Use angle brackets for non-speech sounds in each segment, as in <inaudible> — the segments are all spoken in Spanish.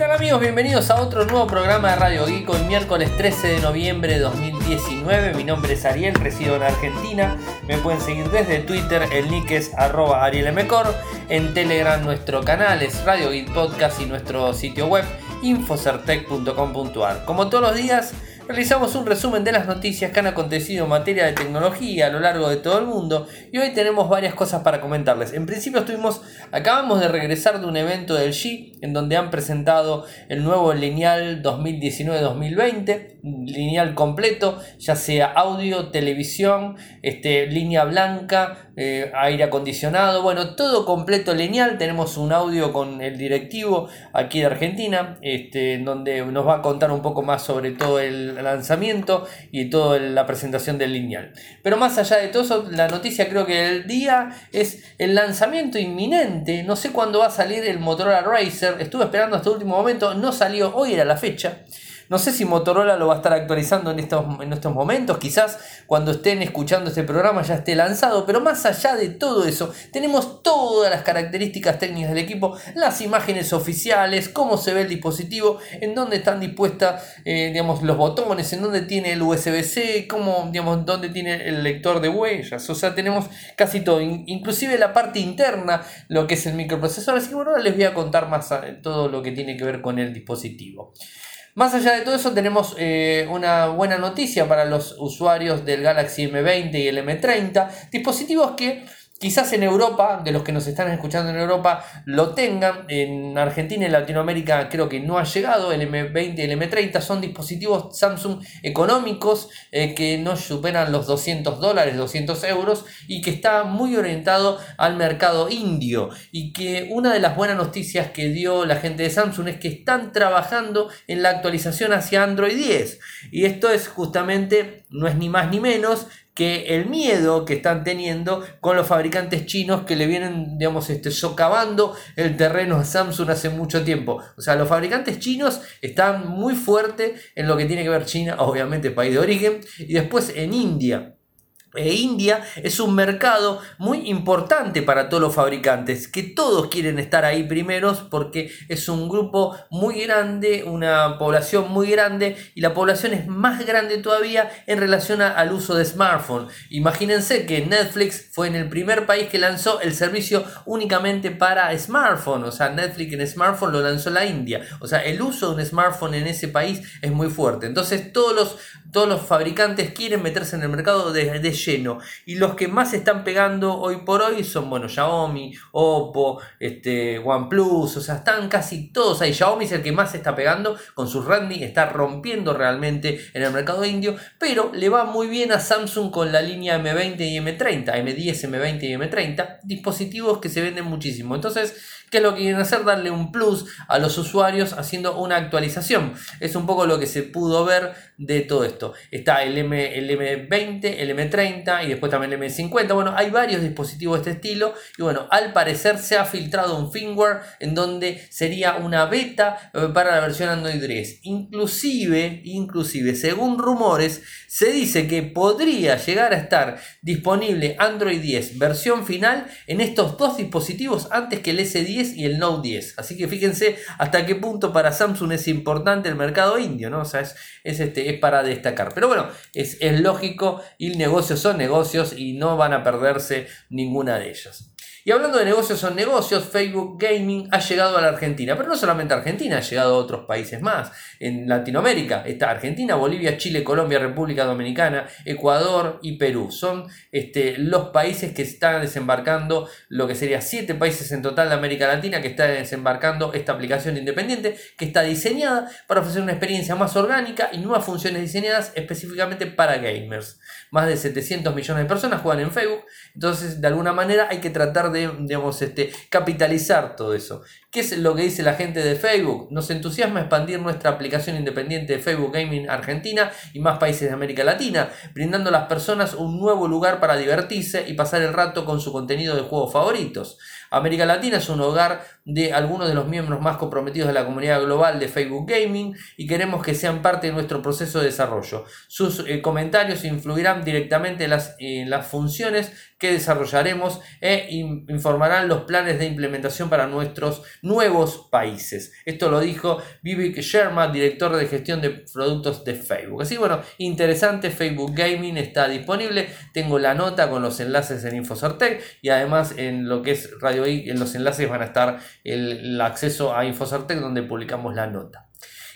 tal amigos? Bienvenidos a otro nuevo programa de Radio Geek hoy miércoles 13 de noviembre de 2019. Mi nombre es Ariel, resido en Argentina. Me pueden seguir desde Twitter, el nick es arroba arielmcor. En Telegram nuestro canal es Radio Geek Podcast y nuestro sitio web infocertec.com.ar. Como todos los días realizamos un resumen de las noticias que han acontecido en materia de tecnología a lo largo de todo el mundo y hoy tenemos varias cosas para comentarles. En principio estuvimos, acabamos de regresar de un evento del G en donde han presentado el nuevo lineal 2019-2020, lineal completo, ya sea audio, televisión, este, línea blanca, eh, aire acondicionado, bueno, todo completo lineal. Tenemos un audio con el directivo aquí de Argentina, este, donde nos va a contar un poco más sobre todo el lanzamiento y toda la presentación del lineal. Pero más allá de todo eso, la noticia creo que el día es el lanzamiento inminente. No sé cuándo va a salir el Motorola Racer. Estuve esperando hasta el último momento, no salió, hoy era la fecha. No sé si Motorola lo va a estar actualizando en estos, en estos momentos, quizás cuando estén escuchando este programa ya esté lanzado, pero más allá de todo eso, tenemos todas las características técnicas del equipo, las imágenes oficiales, cómo se ve el dispositivo, en dónde están dispuestas eh, los botones, en dónde tiene el USB-C, cómo, dónde tiene el lector de huellas, o sea, tenemos casi todo, inclusive la parte interna, lo que es el microprocesador, así que bueno, ahora les voy a contar más eh, todo lo que tiene que ver con el dispositivo. Más allá de todo eso, tenemos eh, una buena noticia para los usuarios del Galaxy M20 y el M30, dispositivos que Quizás en Europa, de los que nos están escuchando en Europa, lo tengan. En Argentina y Latinoamérica creo que no ha llegado. El M20 y el M30 son dispositivos Samsung económicos eh, que no superan los 200 dólares, 200 euros y que está muy orientado al mercado indio. Y que una de las buenas noticias que dio la gente de Samsung es que están trabajando en la actualización hacia Android 10. Y esto es justamente, no es ni más ni menos que el miedo que están teniendo con los fabricantes chinos que le vienen, digamos, este, socavando el terreno a Samsung hace mucho tiempo. O sea, los fabricantes chinos están muy fuertes en lo que tiene que ver China, obviamente país de origen, y después en India. E India es un mercado muy importante para todos los fabricantes, que todos quieren estar ahí primeros porque es un grupo muy grande, una población muy grande y la población es más grande todavía en relación al uso de smartphone. Imagínense que Netflix fue en el primer país que lanzó el servicio únicamente para smartphone, o sea, Netflix en smartphone lo lanzó la India, o sea, el uso de un smartphone en ese país es muy fuerte. Entonces todos los, todos los fabricantes quieren meterse en el mercado de, de lleno. Y los que más están pegando hoy por hoy son, bueno, Xiaomi, Oppo, este, OnePlus, o sea, están casi todos ahí. Xiaomi es el que más está pegando con su Randy, está rompiendo realmente en el mercado indio, pero le va muy bien a Samsung con la línea M20 y M30, M10, M20 y M30, dispositivos que se venden muchísimo. Entonces, ¿Qué es lo que quieren hacer? Darle un plus a los usuarios haciendo una actualización. Es un poco lo que se pudo ver de todo esto. Está el, M, el M20, el M30 y después también el M50. Bueno, hay varios dispositivos de este estilo. Y bueno, al parecer se ha filtrado un firmware en donde sería una beta eh, para la versión Android 10. Inclusive, inclusive, según rumores, se dice que podría llegar a estar disponible Android 10 versión final en estos dos dispositivos antes que el S10 y el Note 10. Así que fíjense hasta qué punto para Samsung es importante el mercado indio, ¿no? O sea, es, este, es para destacar. Pero bueno, es, es lógico y negocios son negocios y no van a perderse ninguna de ellas. Y hablando de negocios son negocios, Facebook Gaming ha llegado a la Argentina, pero no solamente a Argentina, ha llegado a otros países más. En Latinoamérica está Argentina, Bolivia, Chile, Colombia, República Dominicana, Ecuador y Perú. Son este, los países que están desembarcando, lo que sería siete países en total de América Latina que están desembarcando esta aplicación independiente que está diseñada para ofrecer una experiencia más orgánica y nuevas funciones diseñadas específicamente para gamers. Más de 700 millones de personas juegan en Facebook, entonces de alguna manera hay que tratar de, digamos, este, capitalizar todo eso. ¿Qué es lo que dice la gente de Facebook? Nos entusiasma expandir nuestra aplicación independiente de Facebook Gaming Argentina y más países de América Latina, brindando a las personas un nuevo lugar para divertirse y pasar el rato con su contenido de juegos favoritos. América Latina es un hogar de algunos de los miembros más comprometidos de la comunidad global de Facebook Gaming y queremos que sean parte de nuestro proceso de desarrollo. Sus eh, comentarios influirán directamente en las, funciones que desarrollaremos e informarán los planes de implementación para nuestros nuevos países. Esto lo dijo Vivek Sharma, director de gestión de productos de Facebook. Así bueno, interesante, Facebook Gaming está disponible. Tengo la nota con los enlaces en Infocertec y además en lo que es Radio I, en los enlaces van a estar el, acceso a Infocertec donde publicamos la nota.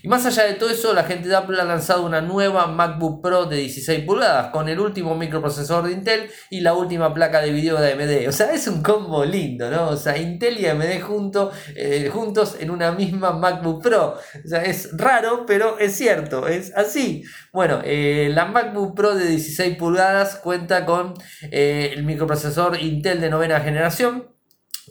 Y más allá de todo eso, la gente de Apple ha lanzado una nueva MacBook Pro de 16 pulgadas con el último microprocesador de Intel y la última placa de video de AMD. O sea, es un combo lindo, ¿no? O sea, Intel y AMD junto, eh, juntos en una misma MacBook Pro. O sea, es raro, pero es cierto, es así. Bueno, eh, la MacBook Pro de 16 pulgadas cuenta con eh, el microprocesador Intel de novena generación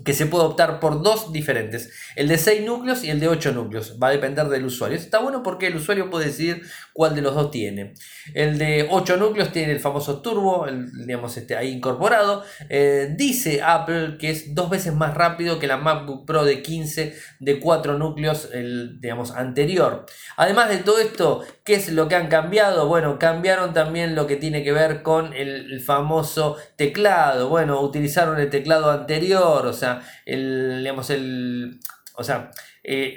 que se puede optar por dos diferentes, el de 6 núcleos y el de 8 núcleos, va a depender del usuario. está bueno porque el usuario puede decidir cuál de los dos tiene. El de 8 núcleos tiene el famoso turbo, el, digamos, este, ahí incorporado. Eh, dice Apple que es dos veces más rápido que la MacBook Pro de 15 de 4 núcleos, el digamos, anterior. Además de todo esto, ¿qué es lo que han cambiado? Bueno, cambiaron también lo que tiene que ver con el, famoso teclado. Bueno, utilizaron el teclado anterior, o sea, el, digamos, el, o sea, eh,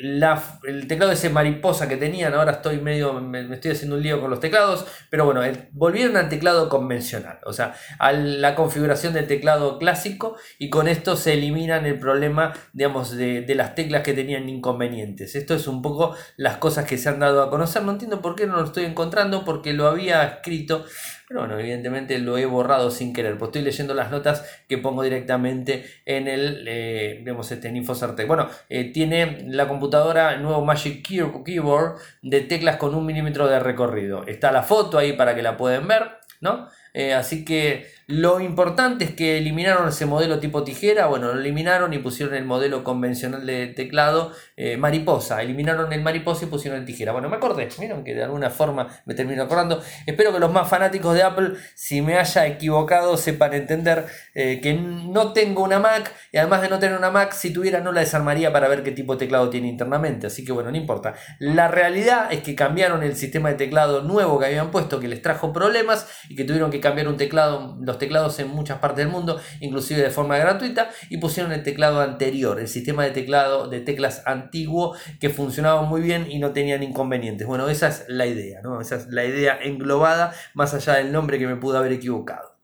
el teclado ese mariposa que tenían, ahora estoy medio, me, estoy haciendo un lío con los teclados, pero bueno, volvieron al teclado convencional, o sea, a la configuración del teclado clásico y con esto se eliminan el problema, digamos, de, de, las teclas que tenían inconvenientes. Esto es un poco las cosas que se han dado a conocer, no entiendo por qué no lo estoy encontrando, porque lo había escrito pero bueno, evidentemente lo he borrado sin querer, pues estoy leyendo las notas que pongo directamente en el, eh, este, en InfoCertec. Bueno, eh, tiene la computadora el nuevo Magic Keyboard de teclas con un milímetro de recorrido. Está la foto ahí para que la pueden ver, ¿no? Eh, así que lo importante es que eliminaron ese modelo tipo tijera, bueno, lo eliminaron y pusieron el modelo convencional de teclado eh, mariposa, eliminaron el mariposa y pusieron el tijera. Bueno, me acordé, vieron que de alguna forma me termino acordando. Espero que los más fanáticos de Apple, si me haya equivocado, sepan entender eh, que no tengo una Mac y además de no tener una Mac, si tuviera no la desarmaría para ver qué tipo de teclado tiene internamente. Así que bueno, no importa. La realidad es que cambiaron el sistema de teclado nuevo que habían puesto, que les trajo problemas y que tuvieron que cambiar un teclado, teclados en muchas partes del mundo, inclusive de forma gratuita, y pusieron el teclado anterior, el sistema de teclado de teclas antiguo que funcionaba muy bien y no tenían inconvenientes. Bueno, esa es la idea, ¿no? Esa es la idea englobada, más allá del nombre que me pudo haber equivocado.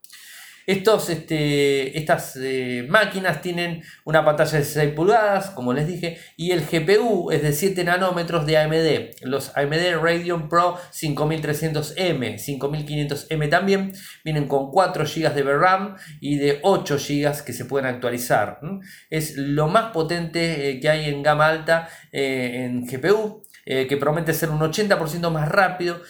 Estos, este, estas eh, máquinas tienen una pantalla de 6 pulgadas, como les dije, y el GPU es de 7 nanómetros de AMD. Los AMD Radeon Pro 5300M, 5500M también, vienen con 4 GB de RAM y de 8 GB que se pueden actualizar. Es lo más potente eh, que hay en gama alta eh, en GPU. Que promete ser un 80% más rápido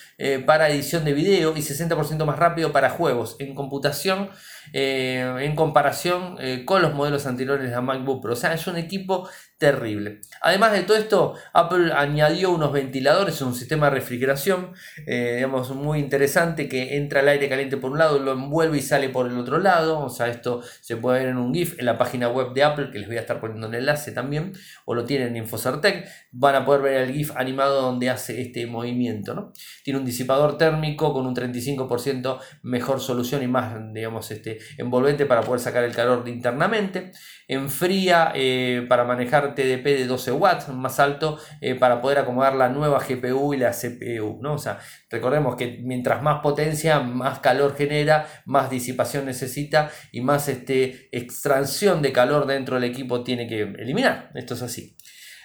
para edición de video y 60% más rápido para juegos. En computación eh, en comparación eh, con los modelos anteriores de la MacBook Pro. O sea, es un equipo terrible. Además de todo esto, Apple añadió unos ventiladores, un sistema de refrigeración, eh, digamos, muy interesante que entra el aire caliente por un lado, lo envuelve y sale por el otro lado. O sea, esto se puede ver en un GIF en la página web de Apple, que les voy a estar poniendo el enlace también, o lo tienen en Infocertec. Van a poder ver el GIF animado donde hace este movimiento. Tiene un disipador térmico con un 35% mejor solución y más, digamos, este, envolvente para poder sacar el calor internamente. Enfría eh, para manejar TDP de 12 watts más alto eh, para poder acomodar la nueva GPU y la CPU. ¿no? O sea, recordemos que mientras más potencia, más calor genera, más disipación necesita y más este, extracción de calor dentro del equipo tiene que eliminar. Esto es así.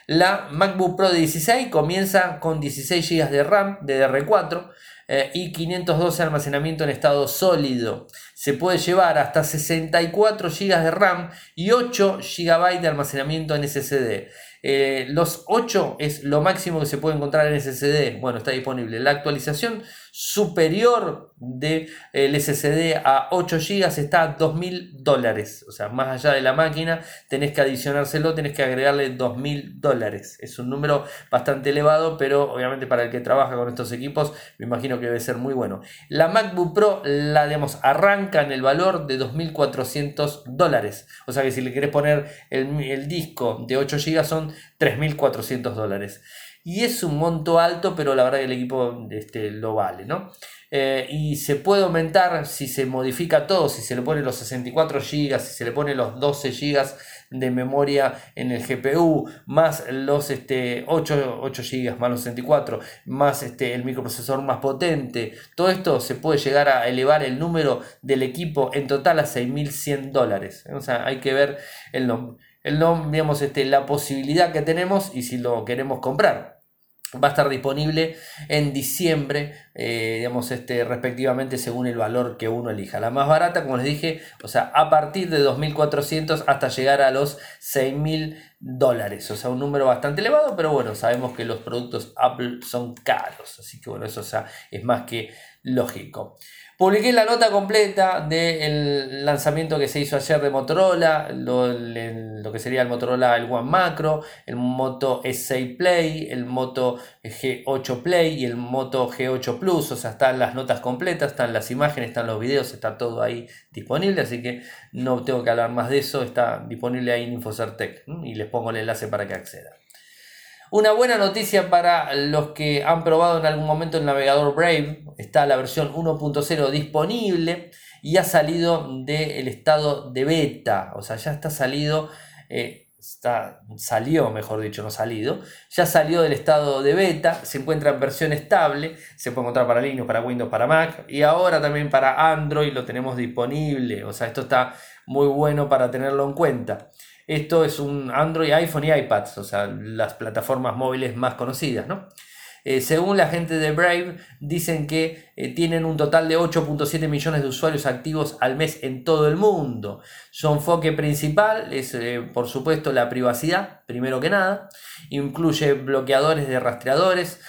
La MacBook Pro de 16 comienza con 16 GB de RAM DDR4 eh, y 512 almacenamiento en estado sólido. Se puede llevar hasta 64 GB de RAM y 8 GB de almacenamiento en SSD. Eh, los 8 es lo máximo que se puede encontrar en SSD. Bueno, está disponible. La actualización superior del el SSD a 8 GB está a 2.000 dólares. O sea, más allá de la máquina, tenés que adicionárselo, tenés que agregarle 2.000 dólares. Es un número bastante elevado, pero obviamente para el que trabaja con estos equipos, me imagino que debe ser muy bueno. La MacBook Pro, la digamos, arranca en el valor de 2.400 dólares. O sea que si le querés poner el, el disco de 8 GB son 3.400 dólares. Y es un monto alto, pero la verdad que el equipo este, lo vale, ¿no? Eh, y se puede aumentar si se modifica todo, si se le pone los 64 GB, si se le pone los 12 GB de memoria en el GPU, más los este, 8, 8 GB, más los 64, más este, el microprocesor más potente. Todo esto se puede llegar a elevar el número del equipo en total a 6.100 dólares. O sea, hay que ver el, el, digamos, este, la posibilidad que tenemos y si lo queremos comprar va a estar disponible en diciembre, eh, digamos, este, respectivamente según el valor que uno elija. La más barata, como les dije, o sea, a partir de 2.400 hasta llegar a los 6.000 dólares, o sea, un número bastante elevado, pero bueno, sabemos que los productos Apple son caros, así que bueno, eso es más que lógico. Publiqué la nota completa del lanzamiento que se hizo ayer de Motorola, lo, que sería el Motorola el One Macro, el Moto S6 Play, el Moto G8 Play y el Moto G8 Plus. O sea, están las notas completas, están las imágenes, están los videos, está todo ahí disponible. Así que no tengo que hablar más de eso, está disponible ahí en Infocertec y les pongo el enlace para que accedan. Una buena noticia para los que han probado en algún momento el navegador Brave. Está la versión 1.0 disponible y ha salido del estado de beta. O sea, ya está salido. Eh, está, salió, mejor dicho, no salido. Ya salió del estado de beta. Se encuentra en versión estable. Se puede encontrar para Linux, para Windows, para Mac. Y ahora también para Android lo tenemos disponible. O sea, esto está muy bueno para tenerlo en cuenta. Esto es un Android, iPhone y iPad, o sea, las plataformas móviles más conocidas, ¿no? Eh, según la gente de Brave, dicen que eh, tienen un total de 8.7 millones de usuarios activos al mes en todo el mundo. Su enfoque principal es, eh, por supuesto, la privacidad, primero que nada. Incluye bloqueadores de rastreadores,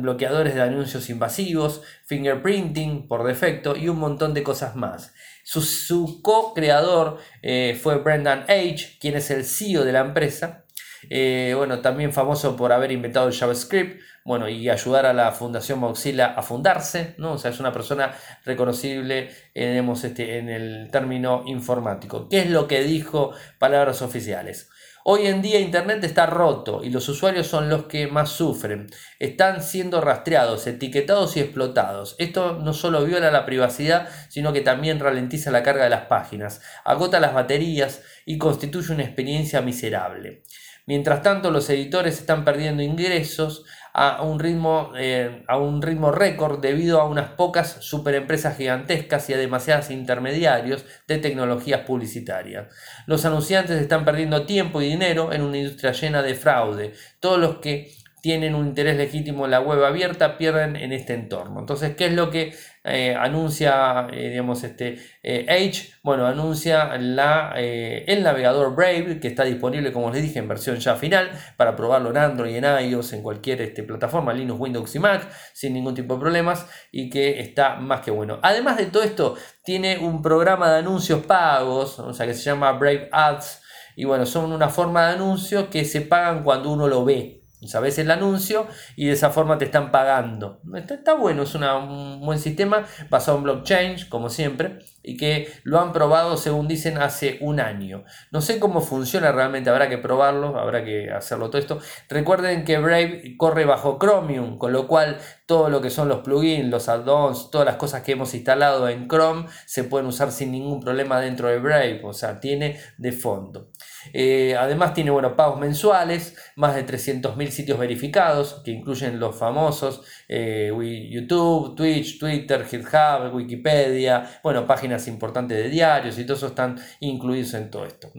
bloqueadores de anuncios invasivos, fingerprinting por defecto y un montón de cosas más. Su, co-creador eh, fue Brendan H., quien es el CEO de la empresa. Eh, bueno, también famoso por haber inventado el JavaScript, bueno, y ayudar a la Fundación Mozilla a fundarse, ¿no? O sea, es una persona reconocible eh, este, en el término informático. ¿Qué es lo que dijo palabras oficiales? Hoy en día Internet está roto y los usuarios son los que más sufren. Están siendo rastreados, etiquetados y explotados. Esto no solo viola la privacidad, sino que también ralentiza la carga de las páginas, agota las baterías y constituye una experiencia miserable. Mientras tanto, los editores están perdiendo ingresos a un ritmo, eh, a un ritmo récord debido a unas pocas superempresas gigantescas y a demasiados intermediarios de tecnologías publicitarias. Los anunciantes están perdiendo tiempo y dinero en una industria llena de fraude. Todos los que tienen un interés legítimo en la web abierta pierden en este entorno. Entonces, ¿qué es lo que eh, anuncia, eh, digamos, este Edge? Bueno, anuncia la, eh, el navegador Brave, que está disponible, como les dije, en versión ya final, para probarlo en Android, en iOS, en cualquier este, plataforma, Linux, Windows y Mac, sin ningún tipo de problemas, y que está más que bueno. Además de todo esto, tiene un programa de anuncios pagos, o sea, que se llama Brave Ads, y bueno, son una forma de anuncio que se pagan cuando uno lo ve. Sabes el anuncio y de esa forma te están pagando. Está, bueno, es un buen sistema basado en blockchain, como siempre, y que lo han probado, según dicen, hace un año. No sé cómo funciona realmente, habrá que probarlo, habrá que hacerlo todo esto. Recuerden que Brave corre bajo Chromium, con lo cual todo lo que son los plugins, los add-ons, todas las cosas que hemos instalado en Chrome se pueden usar sin ningún problema dentro de Brave, o sea, tiene de fondo. Eh, además tiene bueno, pagos mensuales, más de 300.000 sitios verificados, que incluyen los famosos eh, YouTube, Twitch, Twitter, GitHub, Wikipedia, bueno, páginas importantes de diarios y todo eso están incluidos en todo esto.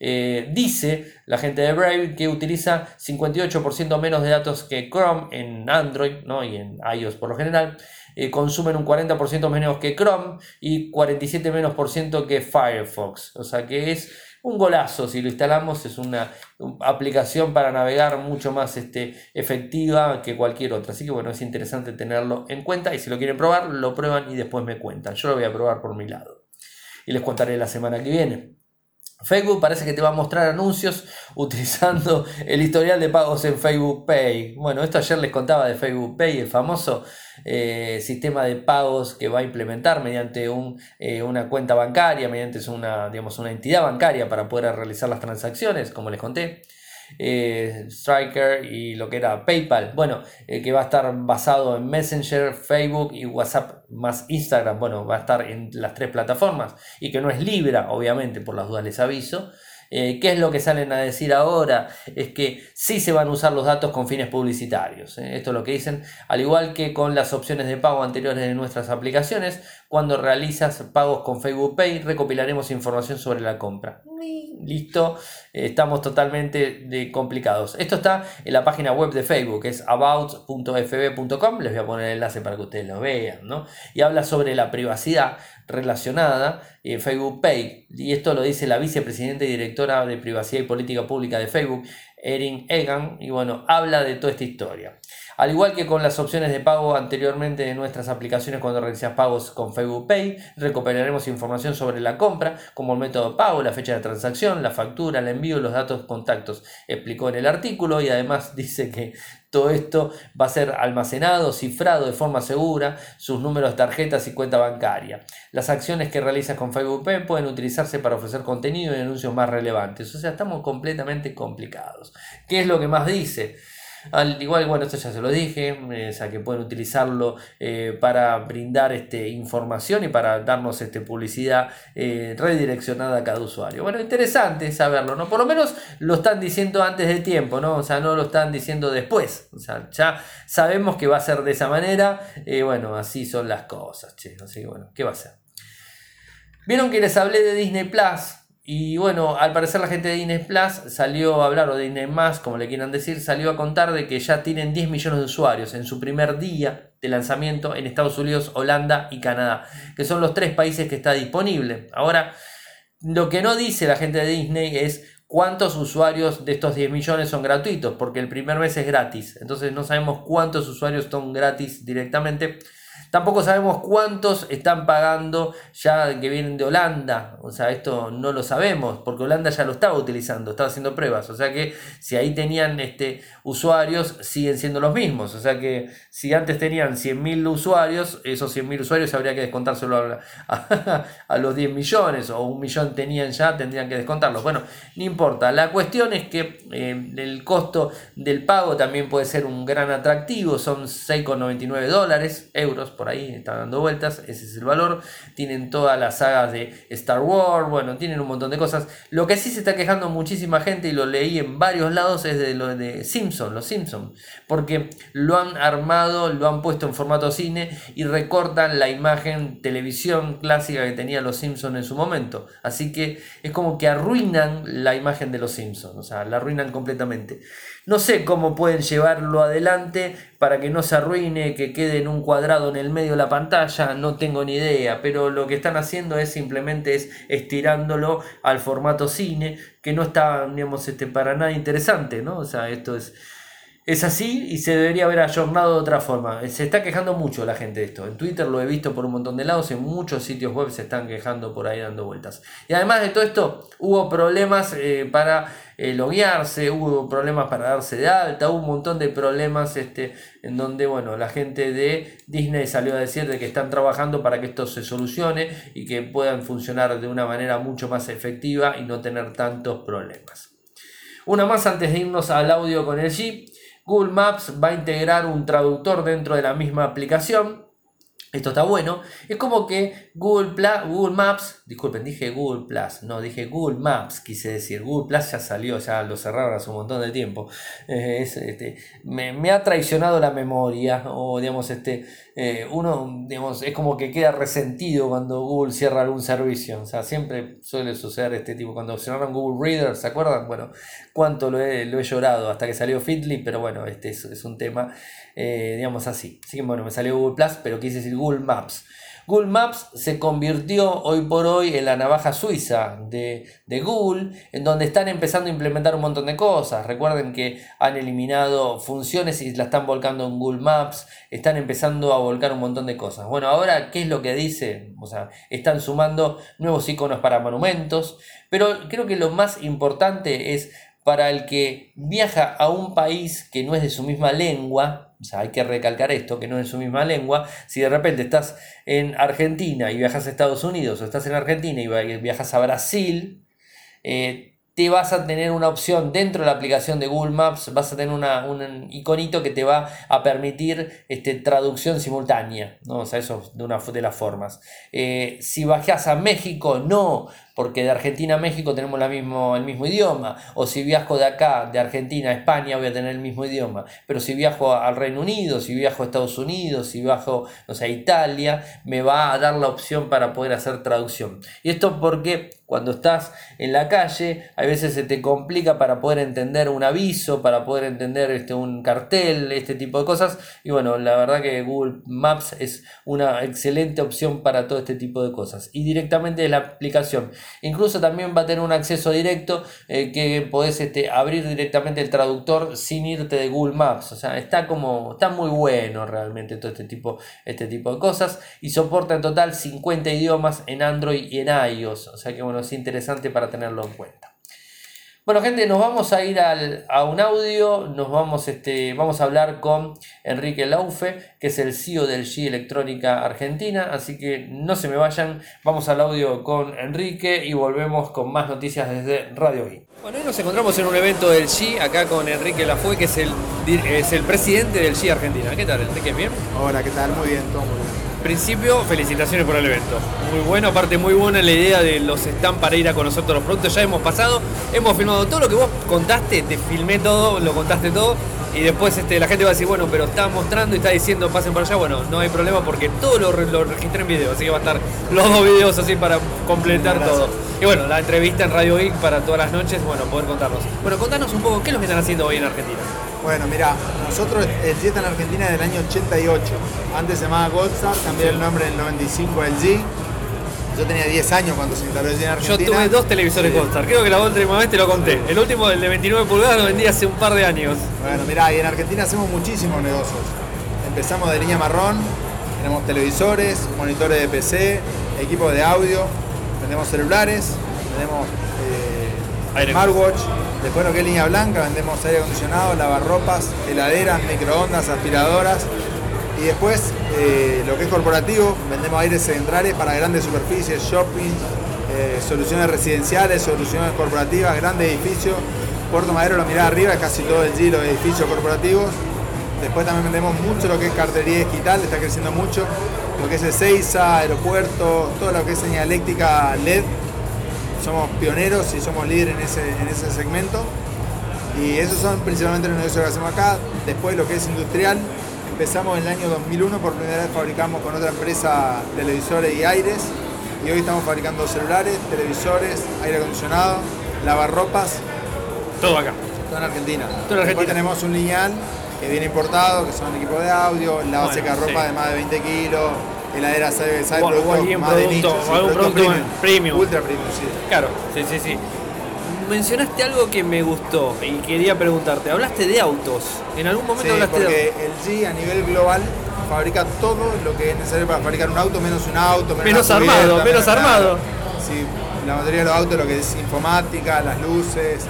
Eh, dice la gente de Brave que utiliza 58% menos de datos que Chrome en Android ¿no? y en iOS por lo general. consumen un 40% menos que Chrome y 47 menos por ciento que Firefox. O sea que es un golazo si lo instalamos, es una aplicación para navegar mucho más este, efectiva que cualquier otra. Así que bueno, es interesante tenerlo en cuenta y si lo quieren probar, lo prueban y después me cuentan. Yo lo voy a probar por mi lado y les contaré la semana que viene. Facebook parece que te va a mostrar anuncios <laughs> utilizando el historial de pagos en Facebook Pay. Bueno, esto ayer les contaba de Facebook Pay, el famoso eh, sistema de pagos que va a implementar mediante un, eh, una cuenta bancaria, mediante una, digamos, una entidad bancaria para poder realizar las transacciones, como les conté. Eh, Striker y lo que era PayPal, bueno, que va a estar basado en Messenger, Facebook y WhatsApp más Instagram, bueno, va a estar en las tres plataformas y que no es Libra, obviamente, por las dudas les aviso. Eh, ¿Qué es lo que salen a decir ahora? Es que sí se van a usar los datos con fines publicitarios. ¿eh? Esto es lo que dicen, al igual que con las opciones de pago anteriores de nuestras aplicaciones, cuando realizas pagos con Facebook Pay, recopilaremos información sobre la compra. Listo, estamos totalmente complicados. Esto está en la página web de Facebook, es about.fb.com. Les voy a poner el enlace para que ustedes lo vean. ¿no? Y habla sobre la privacidad relacionada eh, Facebook Pay. Y esto lo dice la vicepresidenta y directora de Privacidad y Política Pública de Facebook, Erin Egan. Y bueno, habla de toda esta historia. Al igual que con las opciones de pago anteriormente de nuestras aplicaciones cuando realizas pagos con Facebook Pay, recuperaremos información sobre la compra, como el método de pago, la fecha de transacción, la factura, el envío los datos contactos, explicó en el artículo y además <laughs> dice que todo esto va a ser almacenado, cifrado de forma segura, sus números de tarjetas y cuenta bancaria. Las acciones que realizas con Facebook Pay pueden utilizarse para ofrecer contenido y anuncios más relevantes. O sea, estamos completamente complicados. ¿Qué es lo que más dice? Al igual, bueno, esto ya se lo dije, eh, o sea que pueden utilizarlo eh, para brindar este, información y para darnos este, publicidad eh, redireccionada a cada usuario. Bueno, interesante saberlo, ¿no? Por lo menos lo están diciendo antes de tiempo, ¿no? O sea, no lo están diciendo después. O sea, ya sabemos que va a ser de esa manera. bueno, así son las cosas, che. Así que bueno, ¿qué va a ser? Vieron que les hablé de Disney Plus. Y bueno, al parecer la gente de Disney Plus salió a hablar, o de Disney Más, como le quieran decir, salió a contar de que ya tienen 10 millones de usuarios en su primer día de lanzamiento en Estados Unidos, Holanda y Canadá, que son los tres países que está disponible. Ahora, lo que no dice la gente de Disney es cuántos usuarios de estos 10 millones son gratuitos, porque el primer mes es gratis. Entonces no sabemos cuántos usuarios son gratis directamente. Tampoco sabemos cuántos están pagando ya que vienen de Holanda. O sea, esto no lo sabemos porque Holanda ya lo estaba utilizando, estaba haciendo pruebas. O sea que si ahí tenían este, usuarios, siguen siendo los mismos. O sea que si antes tenían 100.000 usuarios, esos 100.000 usuarios habría que descontárselo a, <laughs> los 10 millones o un millón tenían ya, tendrían que descontarlos. Bueno, no importa. La cuestión es que eh, el costo del pago también puede ser un gran atractivo. Son 6,99 dólares, euros por ahí, está dando vueltas, ese es el valor. Tienen todas las sagas de Star Wars, bueno, tienen un montón de cosas. Lo que sí se está quejando muchísima gente y lo leí en varios lados es de lo de Los Simpson, porque lo han armado, lo han puesto en formato cine y recortan la imagen televisión clásica que tenía los Simpson en su momento. Así que es como que arruinan la imagen de los Simpsons, o sea, la arruinan completamente. No sé cómo pueden llevarlo adelante para que no se arruine, que quede en un cuadrado en el medio de la pantalla, no tengo ni idea, pero lo que están haciendo es simplemente es estirándolo al formato cine, que no está, digamos, este, para nada interesante, ¿no? O sea, esto es es así y se debería haber ayornado de otra forma. Se está quejando mucho la gente de esto. En Twitter lo he visto por un montón de lados, en muchos sitios web se están quejando por ahí dando vueltas. Y además de todo esto, hubo problemas eh, para eh, loguearse, hubo problemas para darse de alta, hubo un montón de problemas este, en donde bueno, la gente de Disney salió a decir de que están trabajando para que esto se solucione y que puedan funcionar de una manera mucho más efectiva y no tener tantos problemas. Una más antes de irnos al audio con el Jeep. Google Maps va a integrar un traductor dentro de la misma aplicación. Esto está bueno. Es como que Google, Google Maps, disculpen, dije Google Plus, no, dije Google Maps, quise decir. Google Plus ya salió, ya lo cerraron hace un montón de tiempo. Eh, este, me, ha traicionado la memoria, o digamos, este, eh, uno, digamos, es como que queda resentido cuando Google cierra algún servicio. O sea, siempre suele suceder este tipo. Cuando cerraron Google Reader, ¿se acuerdan? Bueno, cuánto lo he, lo he llorado hasta que salió Fitly, pero bueno, este es, un tema, eh, digamos así. Así que bueno, me salió Google Plus, pero quise decir Google Maps. Google Maps se convirtió hoy por hoy en la navaja suiza de, Google, en donde están empezando a implementar un montón de cosas. Recuerden que han eliminado funciones y la están volcando en Google Maps, están empezando a volcar un montón de cosas. Bueno, ahora, ¿qué es lo que dice? O sea, están sumando nuevos iconos para monumentos, pero creo que lo más importante es para el que viaja a un país que no es de su misma lengua, o sea, hay que recalcar esto, que no es su misma lengua, si de repente estás en Argentina y viajas a Estados Unidos, o estás en Argentina y viajas a Brasil, eh, te vas a tener una opción dentro de la aplicación de Google Maps, vas a tener un iconito que te va a permitir este, traducción simultánea, ¿no? o sea, eso de una de las formas. Eh, si viajas a México, no, porque de Argentina a México tenemos el mismo idioma, o si viajo de acá, de Argentina a España, voy a tener el mismo idioma, pero si viajo al Reino Unido, si viajo a Estados Unidos, si viajo no sé, a Italia, me va a dar la opción para poder hacer traducción. Y esto porque cuando estás en la calle, a veces se te complica para poder entender un aviso, para poder entender este, un cartel, este tipo de cosas. Y bueno, la verdad que Google Maps es una excelente opción para todo este tipo de cosas. Y directamente de la aplicación Incluso también va a tener un acceso directo eh, que podés este, abrir directamente el traductor sin irte de Google Maps. O sea, está como, está muy bueno realmente todo este tipo, este tipo de cosas. Y soporta en total 50 idiomas en Android y en iOS. O sea que bueno, es interesante para tenerlo en cuenta. Bueno, gente, nos vamos a ir a un audio, nos vamos, este, vamos a hablar con Enrique Laufe, que es el CEO del G Electrónica Argentina, así que no se me vayan, vamos al audio con Enrique y volvemos con más noticias desde Radio I. Bueno, hoy nos encontramos en un evento del G, acá con Enrique Lafue, que es el, es el presidente del G Argentina. ¿Qué tal, Enrique? ¿Bien? Hola, ¿qué tal? Muy bien, todo muy bien principio, felicitaciones por el evento. Muy bueno, aparte muy buena la idea de los stands para ir a conocer todos los productos. Ya hemos pasado, hemos filmado todo lo que vos contaste, te filmé todo, lo contaste todo. Y después este, la gente va a decir, bueno, pero está mostrando y está diciendo pasen por allá. Bueno, no hay problema porque todo lo, lo registré en video, así que va a estar los dos videos así para completar todo. Y bueno, la entrevista en Radio Geek para todas las noches, bueno, poder contarnos. Bueno, contanos un poco, ¿qué es lo que están haciendo hoy en Argentina? Bueno, mira, nosotros el G está en Argentina del año 88. Antes se llamaba Goldstar, cambié el nombre en el 95 el G. Yo tenía 10 años cuando se instaló el G en Argentina. Yo tuve dos televisores Goldstar, creo que la última vez te lo conté. El último, el de 29 pulgadas, lo vendí hace un par de años. Bueno, mira, y en Argentina hacemos muchísimos negocios. Empezamos de línea marrón, tenemos televisores, monitores de PC, equipos de audio, vendemos celulares, vendemos eh, smartwatch, Después lo que es línea blanca, vendemos aire acondicionado, lavarropas, heladeras, microondas, aspiradoras. Y después eh, lo que es corporativo, vendemos aires centrales para grandes superficies, shopping, eh, soluciones residenciales, soluciones corporativas, grandes edificios. Puerto Madero lo mirá arriba, es casi todo el giro de edificios corporativos. Después también vendemos mucho lo que es cartería digital, está creciendo mucho. Lo que es Ezeiza, aeropuertos, todo lo que es señaléctica LED, somos pioneros y somos líderes en ese, en ese segmento. Y esos son principalmente los negocios que hacemos acá. Después lo que es industrial, empezamos en el año 2001, por primera vez fabricamos con otra empresa televisores y aires. Y hoy estamos fabricando celulares, televisores, aire acondicionado, lavarropas. Todo acá. Todo en Argentina. Todo en Argentina. Después tenemos un lineal que viene importado, que son equipos de audio, la base de ropa de más de 20 kilos, heladera sabe, sabe bueno, productos más de nicho, algún producto, premium, Ultra premium, sí. Claro, sí, sí, sí. Mencionaste algo que me gustó y quería preguntarte. Hablaste de autos. En algún momento hablaste de autos. el G a nivel global fabrica todo lo que es necesario para fabricar un auto, menos un auto, menos, menos armado, menos, armado. Sí, la mayoría de los autos lo que es informática, las luces,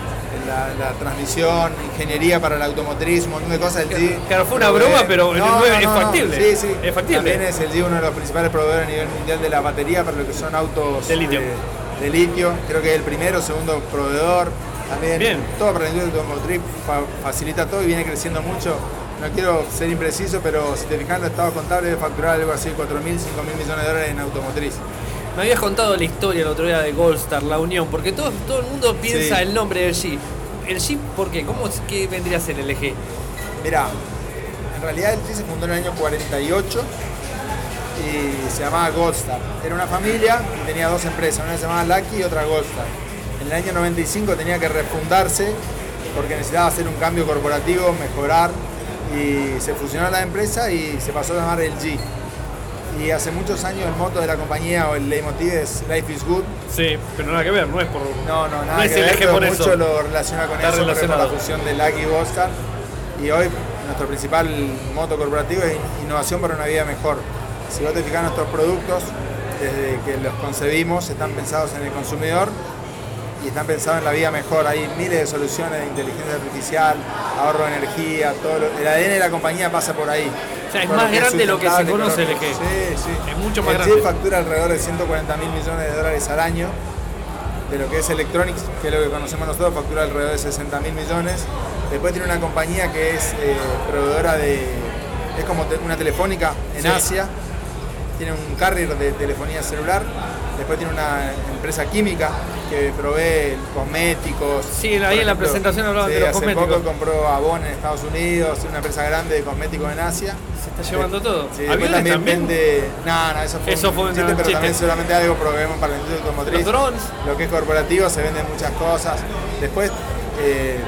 la, transmisión, ingeniería para la automotriz, un montón de cosas. El claro, fue una broma, pero es factible. Sí, sí. Es factible. También es el G uno de los principales proveedores a nivel mundial de la batería para lo que son autos de litio. de litio. Creo que es el primero, segundo proveedor. También Bien. todo para la industria automotriz facilita todo y viene creciendo mucho. No quiero ser impreciso, pero si te fijas los estados contables, debe facturar algo así, 4.000, 5.000 millones de dólares en automotriz. Me habías contado la historia el otro día de Goldstar, la unión, porque todo, todo el mundo piensa el nombre del G el Jeep, ¿por qué? ¿Cómo, ¿Qué vendría a ser el eje? Mira, en realidad el Jeep se fundó en el año 48 y se llamaba Goldstar. Era una familia y tenía dos empresas, una se llamaba Lucky y otra Goldstar. En el año 95 tenía que refundarse porque necesitaba hacer un cambio corporativo, mejorar y se fusionó la empresa y se pasó a llamar el G. Y hace muchos años el moto de la compañía o el leitmotiv es Life is Good. Sí, pero nada que ver, no es por. No, no, nada No es que el ver, por mucho eso. lo relaciona con Está eso, es por la relacionado. fusión de Lucky y Bosscar. Y hoy nuestro principal moto corporativo es innovación para una vida mejor. Si vos te fijas nuestros productos, desde que los concebimos, están pensados en el consumidor y están pensados en la vida mejor. Hay miles de soluciones de inteligencia artificial, ahorro de energía, todo lo- el ADN de la compañía pasa por ahí. O sea, es más grande de lo que se conoce el eje. Sí, sí. Es mucho más el grande. Factura alrededor de 140 mil millones de dólares al año. De lo que es Electronics, que es lo que conocemos nosotros, factura alrededor de 60 mil millones. Después tiene una compañía que es eh, proveedora de. es como una telefónica en Sí. Asia. Tiene un carrier de telefonía celular. Después tiene una empresa química que provee cosméticos. Sí, ahí en la presentación hablaban sí, de los hace cosméticos. poco compró Avon en Estados Unidos, una empresa grande de cosméticos en Asia. Se está llevando todo. Sí, después ¿Aviones también, también? vende. No, no, eso fue, Eso un fue un chiste, pero chiste. también solamente algo proveemos para la industria automotriz. Los drones. Lo que es corporativo se venden muchas cosas. Después, eh,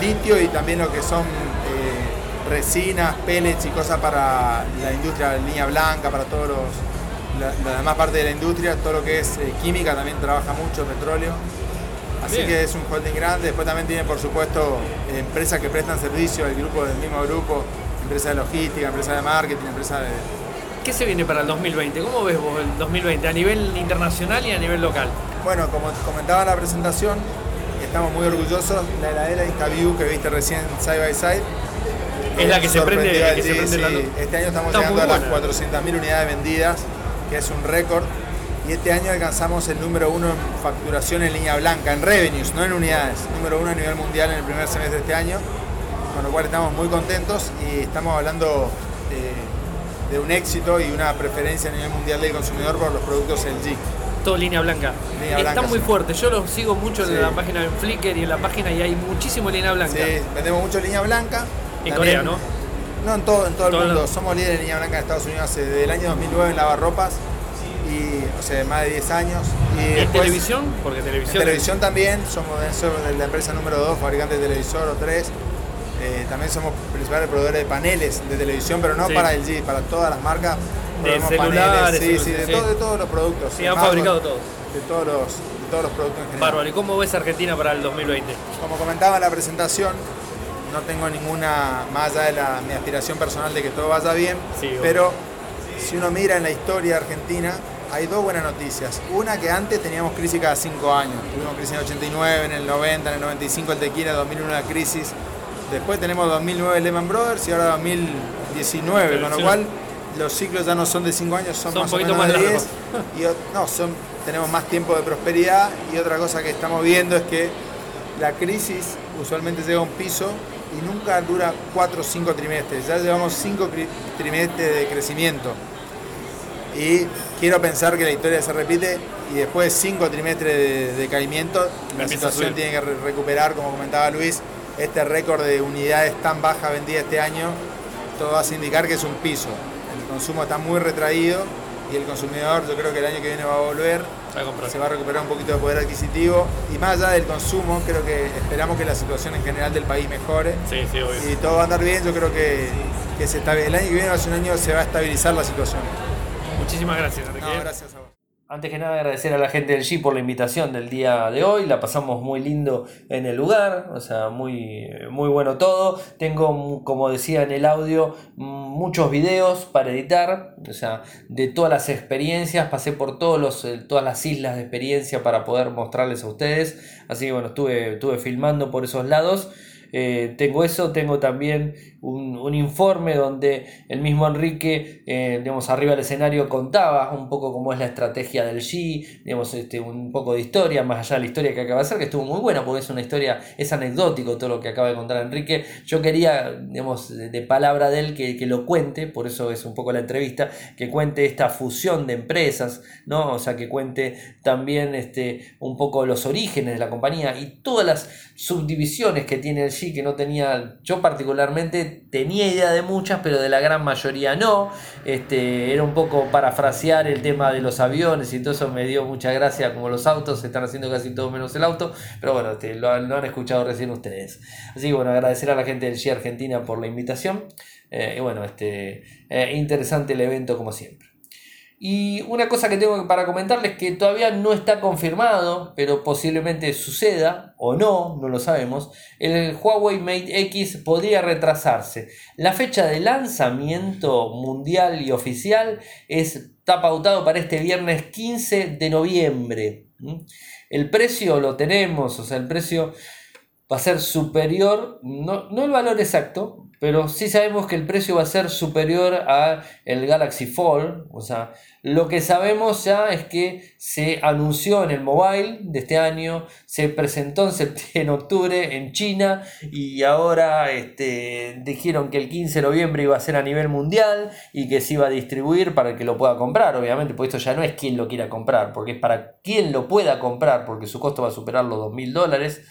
litio y también lo que son eh, resinas, pellets y cosas para la industria, línea blanca, para todos los. La, la demás parte de la industria, todo lo que es eh, química también trabaja mucho, petróleo. Así Bien. que es un holding grande. Después también tiene, por supuesto, eh, empresas que prestan servicio al grupo del mismo grupo, empresas de logística, empresas de marketing, empresas de, ¿Qué se viene para el 2020? ¿Cómo ves vos el 2020 a nivel internacional y a nivel local? Bueno, como comentaba en la presentación, estamos muy orgullosos. La heladera InstaView que viste recién side by side. Es la que se prende- que se prende sí. Este año estamos Está llegando a las buena. 400.000 unidades vendidas, que es un récord. Y este año alcanzamos el número uno en facturación en línea blanca, en revenues, no en unidades. Número uno a nivel mundial en el primer semestre de este año, con lo cual estamos muy contentos y estamos hablando eh, de un éxito y una preferencia a nivel mundial del consumidor por los productos LG. Todo línea blanca. Línea Está blanca, muy sí. fuerte. Yo lo sigo mucho Sí. en la página de Flickr y en la página y hay muchísimo línea blanca. Sí, vendemos mucho línea blanca. En También- Corea, ¿no? No, en todo, en todo el mundo. Somos líderes de línea blanca en Estados Unidos hace- desde el año 2009 en lavarropas, y, o sea, más de 10 años. Y, ¿Y en después, televisión? Porque En televisión. televisión también, somos de, somos de la empresa número 2, fabricante de televisor o 3. Eh, también somos principales proveedores de paneles de televisión, pero no Sí. para el G, para todas las marcas. De celulares, sí, sí, de, sí. todo- de todos los productos. Sí, han fabricado todo. De todos los, de todos los productos en general. Bárbaro. ¿Y cómo ves Argentina para el 2020? Como comentaba en la presentación, no tengo ninguna, más allá de la, mi aspiración personal de que todo vaya bien, Sí, pero si uno mira en la historia argentina, hay dos buenas noticias. Una que antes teníamos crisis cada cinco años. Tuvimos crisis en el 89, en el 90, en el 95 el tequila, en el 2001 la crisis. Después tenemos 2009 Lehman Brothers y ahora 2019, con lo Sí. cual los ciclos ya no son de cinco años, son, Son más un o poquito menos más de largos. 10. Y, no, son, tenemos más tiempo de prosperidad y otra cosa que estamos viendo es que la crisis usualmente llega a un piso y nunca dura 4 o 5 trimestres. Ya llevamos 5 trimestres de crecimiento. Y quiero pensar que la historia se repite y después de 5 trimestres de decaimiento, la situación tiene que re- recuperar, como comentaba Luis, este récord de unidades tan bajas vendidas este año, todo hace indicar que es un piso. El consumo está muy retraído y el consumidor yo creo que el año que viene va a volver Se va a recuperar un poquito de poder adquisitivo y más allá del consumo, creo que esperamos que la situación en general del país mejore Sí, sí, obvio. y todo va a andar bien. Yo creo que, que se está, el año que viene, hace un año, se va a estabilizar la situación. Muchísimas gracias, Enrique. No, gracias a vos. Antes que nada agradecer a la gente del G por la invitación del día de hoy, la pasamos muy lindo en el lugar, o sea, muy, muy bueno todo. Tengo, como decía en el audio, muchos videos para editar, o sea, de todas las experiencias, pasé por todos los, eh, todas las islas de experiencia para poder mostrarles a ustedes, así que bueno, estuve, estuve filmando por esos lados. Eh, tengo eso, tengo también un, un informe donde el mismo Enrique, eh, digamos, arriba del escenario contaba un poco cómo es la estrategia del G, digamos, este, un poco de historia, más allá de la historia que acaba de hacer, que estuvo muy buena porque es una historia, es anecdótico todo lo que acaba de contar Enrique. Yo quería, digamos, de, palabra de él que, que lo cuente, por eso es un poco la entrevista, que cuente esta fusión de empresas, ¿no? O sea, que cuente también este, un poco los orígenes de la compañía y todas las subdivisiones que tiene el G que no tenía, yo particularmente tenía idea de muchas, pero de la gran mayoría no. Este, era un poco parafrasear el tema de los aviones y todo eso me dio mucha gracia, como los autos se están haciendo casi todo menos el auto, pero bueno, este, lo, han- escuchado recién ustedes. Así que bueno, agradecer a la gente del G Argentina por la invitación. Eh, y bueno, este, eh, interesante el evento como siempre. Y una cosa que tengo para comentarles que todavía no está confirmado, pero posiblemente suceda o no, no lo sabemos, el Huawei Mate X podría retrasarse. La fecha de lanzamiento mundial y oficial es, está pautado para este viernes 15 de noviembre. El precio lo tenemos, o sea, el precio va a ser superior, no, no el valor exacto, pero sí sabemos que el precio va a ser superior al Galaxy Fold. O sea, lo que sabemos ya es que se anunció en el mobile de este año, se presentó en, octubre en China y ahora este, dijeron que el 15 de noviembre iba a ser a nivel mundial y que se iba a distribuir para el que lo pueda comprar, obviamente, porque esto ya no es quien lo quiera comprar, porque es para quien lo pueda comprar, porque su costo va a superar los 2.000 dólares.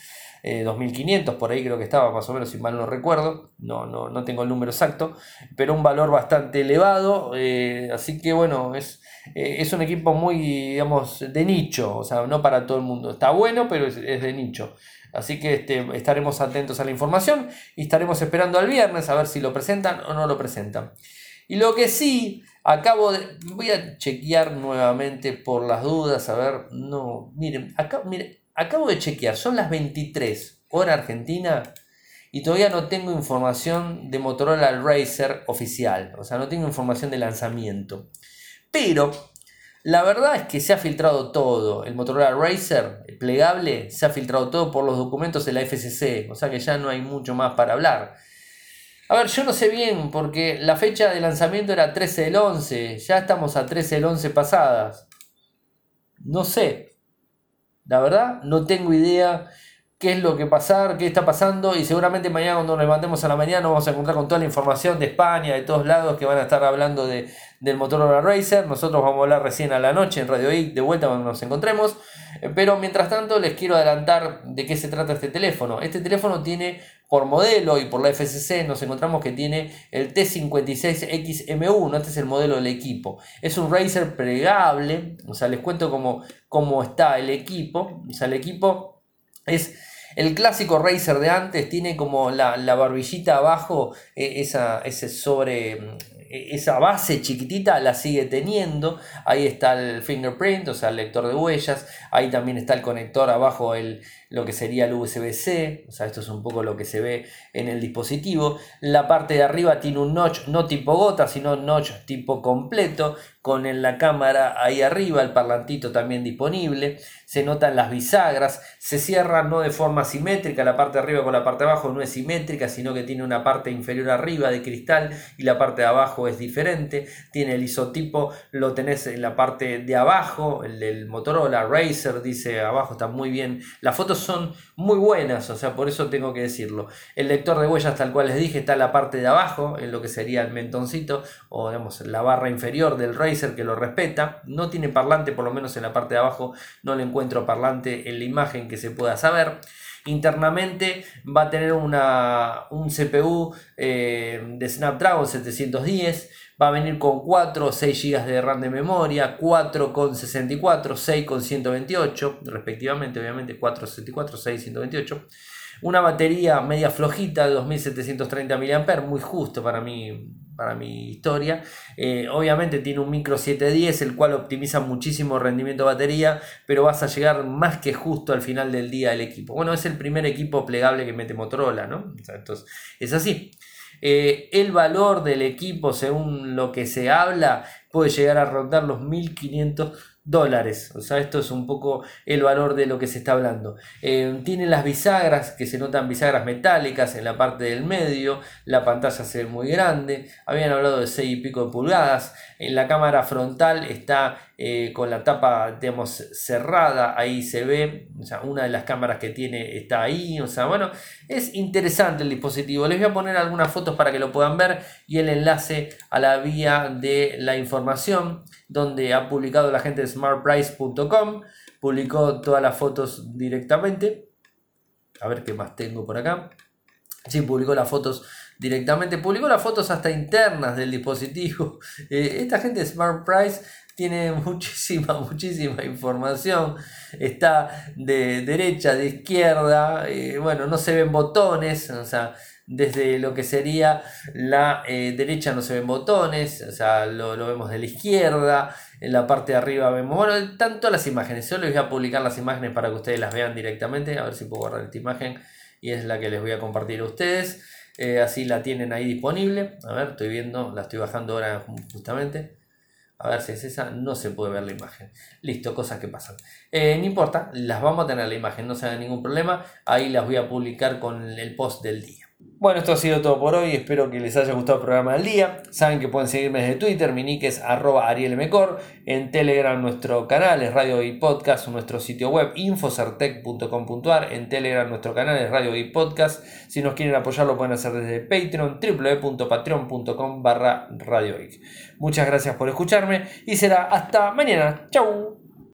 2.500, eh, por ahí creo que estaba más o menos, si mal no recuerdo, no, no, no tengo el número exacto, pero un valor bastante elevado, eh, así que bueno, es, eh, es un equipo muy, digamos, de nicho, o sea, no para todo el mundo, está bueno, pero es, de nicho. Así que este, estaremos atentos a la información y estaremos esperando al viernes a ver si lo presentan o no lo presentan. Y lo que sí, acabo de. Voy a chequear nuevamente por las dudas, a ver. No, miren, acá, miren, acabo de chequear, son las 23 hora argentina y todavía no tengo información de Motorola Racer oficial, o sea, no tengo información de lanzamiento. Pero la verdad es que se ha filtrado todo. El Motorola Racer plegable se ha filtrado todo por los documentos de la FCC, o sea que ya no hay mucho más para hablar. A ver, yo no sé bien, porque la fecha de lanzamiento era 13 del 11, ya estamos a 13 del 11 pasadas. No sé, la verdad, no tengo idea qué es lo que pasar, qué está pasando y seguramente mañana cuando nos levantemos a la mañana vamos a encontrar con toda la información de España, de todos lados que van a estar hablando de, del Motorola Racer. Nosotros vamos a hablar recién a la noche en Radio I, de vuelta cuando nos encontremos. Eh, pero mientras tanto les quiero adelantar de qué se trata este teléfono. Este teléfono tiene por modelo y por la FCC nos encontramos que tiene el T56XM1, este es el modelo del equipo. Es un Razer plegable, o sea, les cuento cómo, cómo está el equipo. O sea, el equipo es el clásico Razer de antes, tiene como la, barbillita abajo, eh, esa, ese sobre esa base chiquitita la sigue teniendo. Ahí está el fingerprint, o sea, el lector de huellas. Ahí también está el conector abajo, el, lo que sería el USB-C. O sea, esto es un poco lo que se ve en el dispositivo. La parte de arriba tiene un notch no tipo gota, sino notch tipo completo. Con la cámara ahí arriba, el parlantito también disponible. Se notan las bisagras. Se cierra no de forma simétrica. La parte de arriba con la parte de abajo no es simétrica, sino que tiene una parte inferior arriba de cristal y la parte de abajo es diferente, tiene el isotipo, lo tenés en la parte de abajo, el del Motorola Racer dice abajo, está muy bien, las fotos son muy buenas, o sea, por eso tengo que decirlo. El lector de huellas, tal cual les dije, está en la parte de abajo, en lo que sería el mentoncito, o digamos, la barra inferior del Racer que lo respeta, no tiene parlante, por lo menos en la parte de abajo no le encuentro parlante en la imagen que se pueda saber. Internamente va a tener una, un CPU eh, de Snapdragon 710, va a venir con 4 o 6 GB de RAM de memoria, 4 con 64, 6 con 128, respectivamente, obviamente 4, 64, 6, 128. Una batería media flojita de 2730 mAh, muy justo para mí para mi historia. Eh, obviamente tiene un micro 710, el cual optimiza muchísimo rendimiento de batería, pero vas a llegar más que justo al final del día el equipo. Bueno, es el primer equipo plegable que mete Motorola, ¿no? entonces, es así. Eh, el valor del equipo, según lo que se habla, puede llegar a rondar los 1500 dólares. O sea, esto es un poco el valor de lo que se está hablando. Eh, tiene las bisagras, que se notan bisagras metálicas en la parte del medio. La pantalla se ve muy grande. Habían hablado de 6 y pico de pulgadas. En la cámara frontal está eh, con la tapa, digamos, cerrada. Ahí se ve. O sea, una de las cámaras que tiene está ahí. O sea, bueno, es interesante el dispositivo. Les voy a poner algunas fotos para que lo puedan ver y el enlace a la vía de la información donde ha publicado la gente de smartprice.com, publicó todas las fotos directamente. A ver qué más tengo por acá. Sí, publicó las fotos directamente, publicó las fotos hasta internas del dispositivo. <laughs> Eh, esta gente Smart Price tiene <laughs> muchísima, muchísima información. Está de derecha, de izquierda. Eh, bueno, no se ven botones. O sea, desde lo que sería la eh, derecha no se ven botones, o sea, lo, lo, vemos de la izquierda, en la parte de arriba vemos, bueno, tanto las imágenes, yo les voy a publicar las imágenes para que ustedes las vean directamente, a ver si puedo guardar esta imagen y es la que les voy a compartir a ustedes, eh, así la tienen ahí disponible, a ver, estoy viendo, la estoy bajando ahora justamente. A ver si es esa, no se puede ver la imagen. Listo, cosas que pasan. Eh, no importa, las vamos a tener la imagen, no se haga ningún problema. Ahí las voy a publicar con el post del día. Bueno, esto ha sido todo por hoy. Espero que les haya gustado el programa del día. Saben que pueden seguirme desde Twitter. Mi nick es arroba arielmecor. En Telegram nuestro canal es Radio y Podcast. Nuestro sitio web infocertec.com.ar. En Telegram nuestro canal es Radio y Podcast. Si nos quieren apoyar lo pueden hacer desde Patreon. www.patreon.com barra Radio Muchas gracias por escucharme y será hasta mañana. Chau.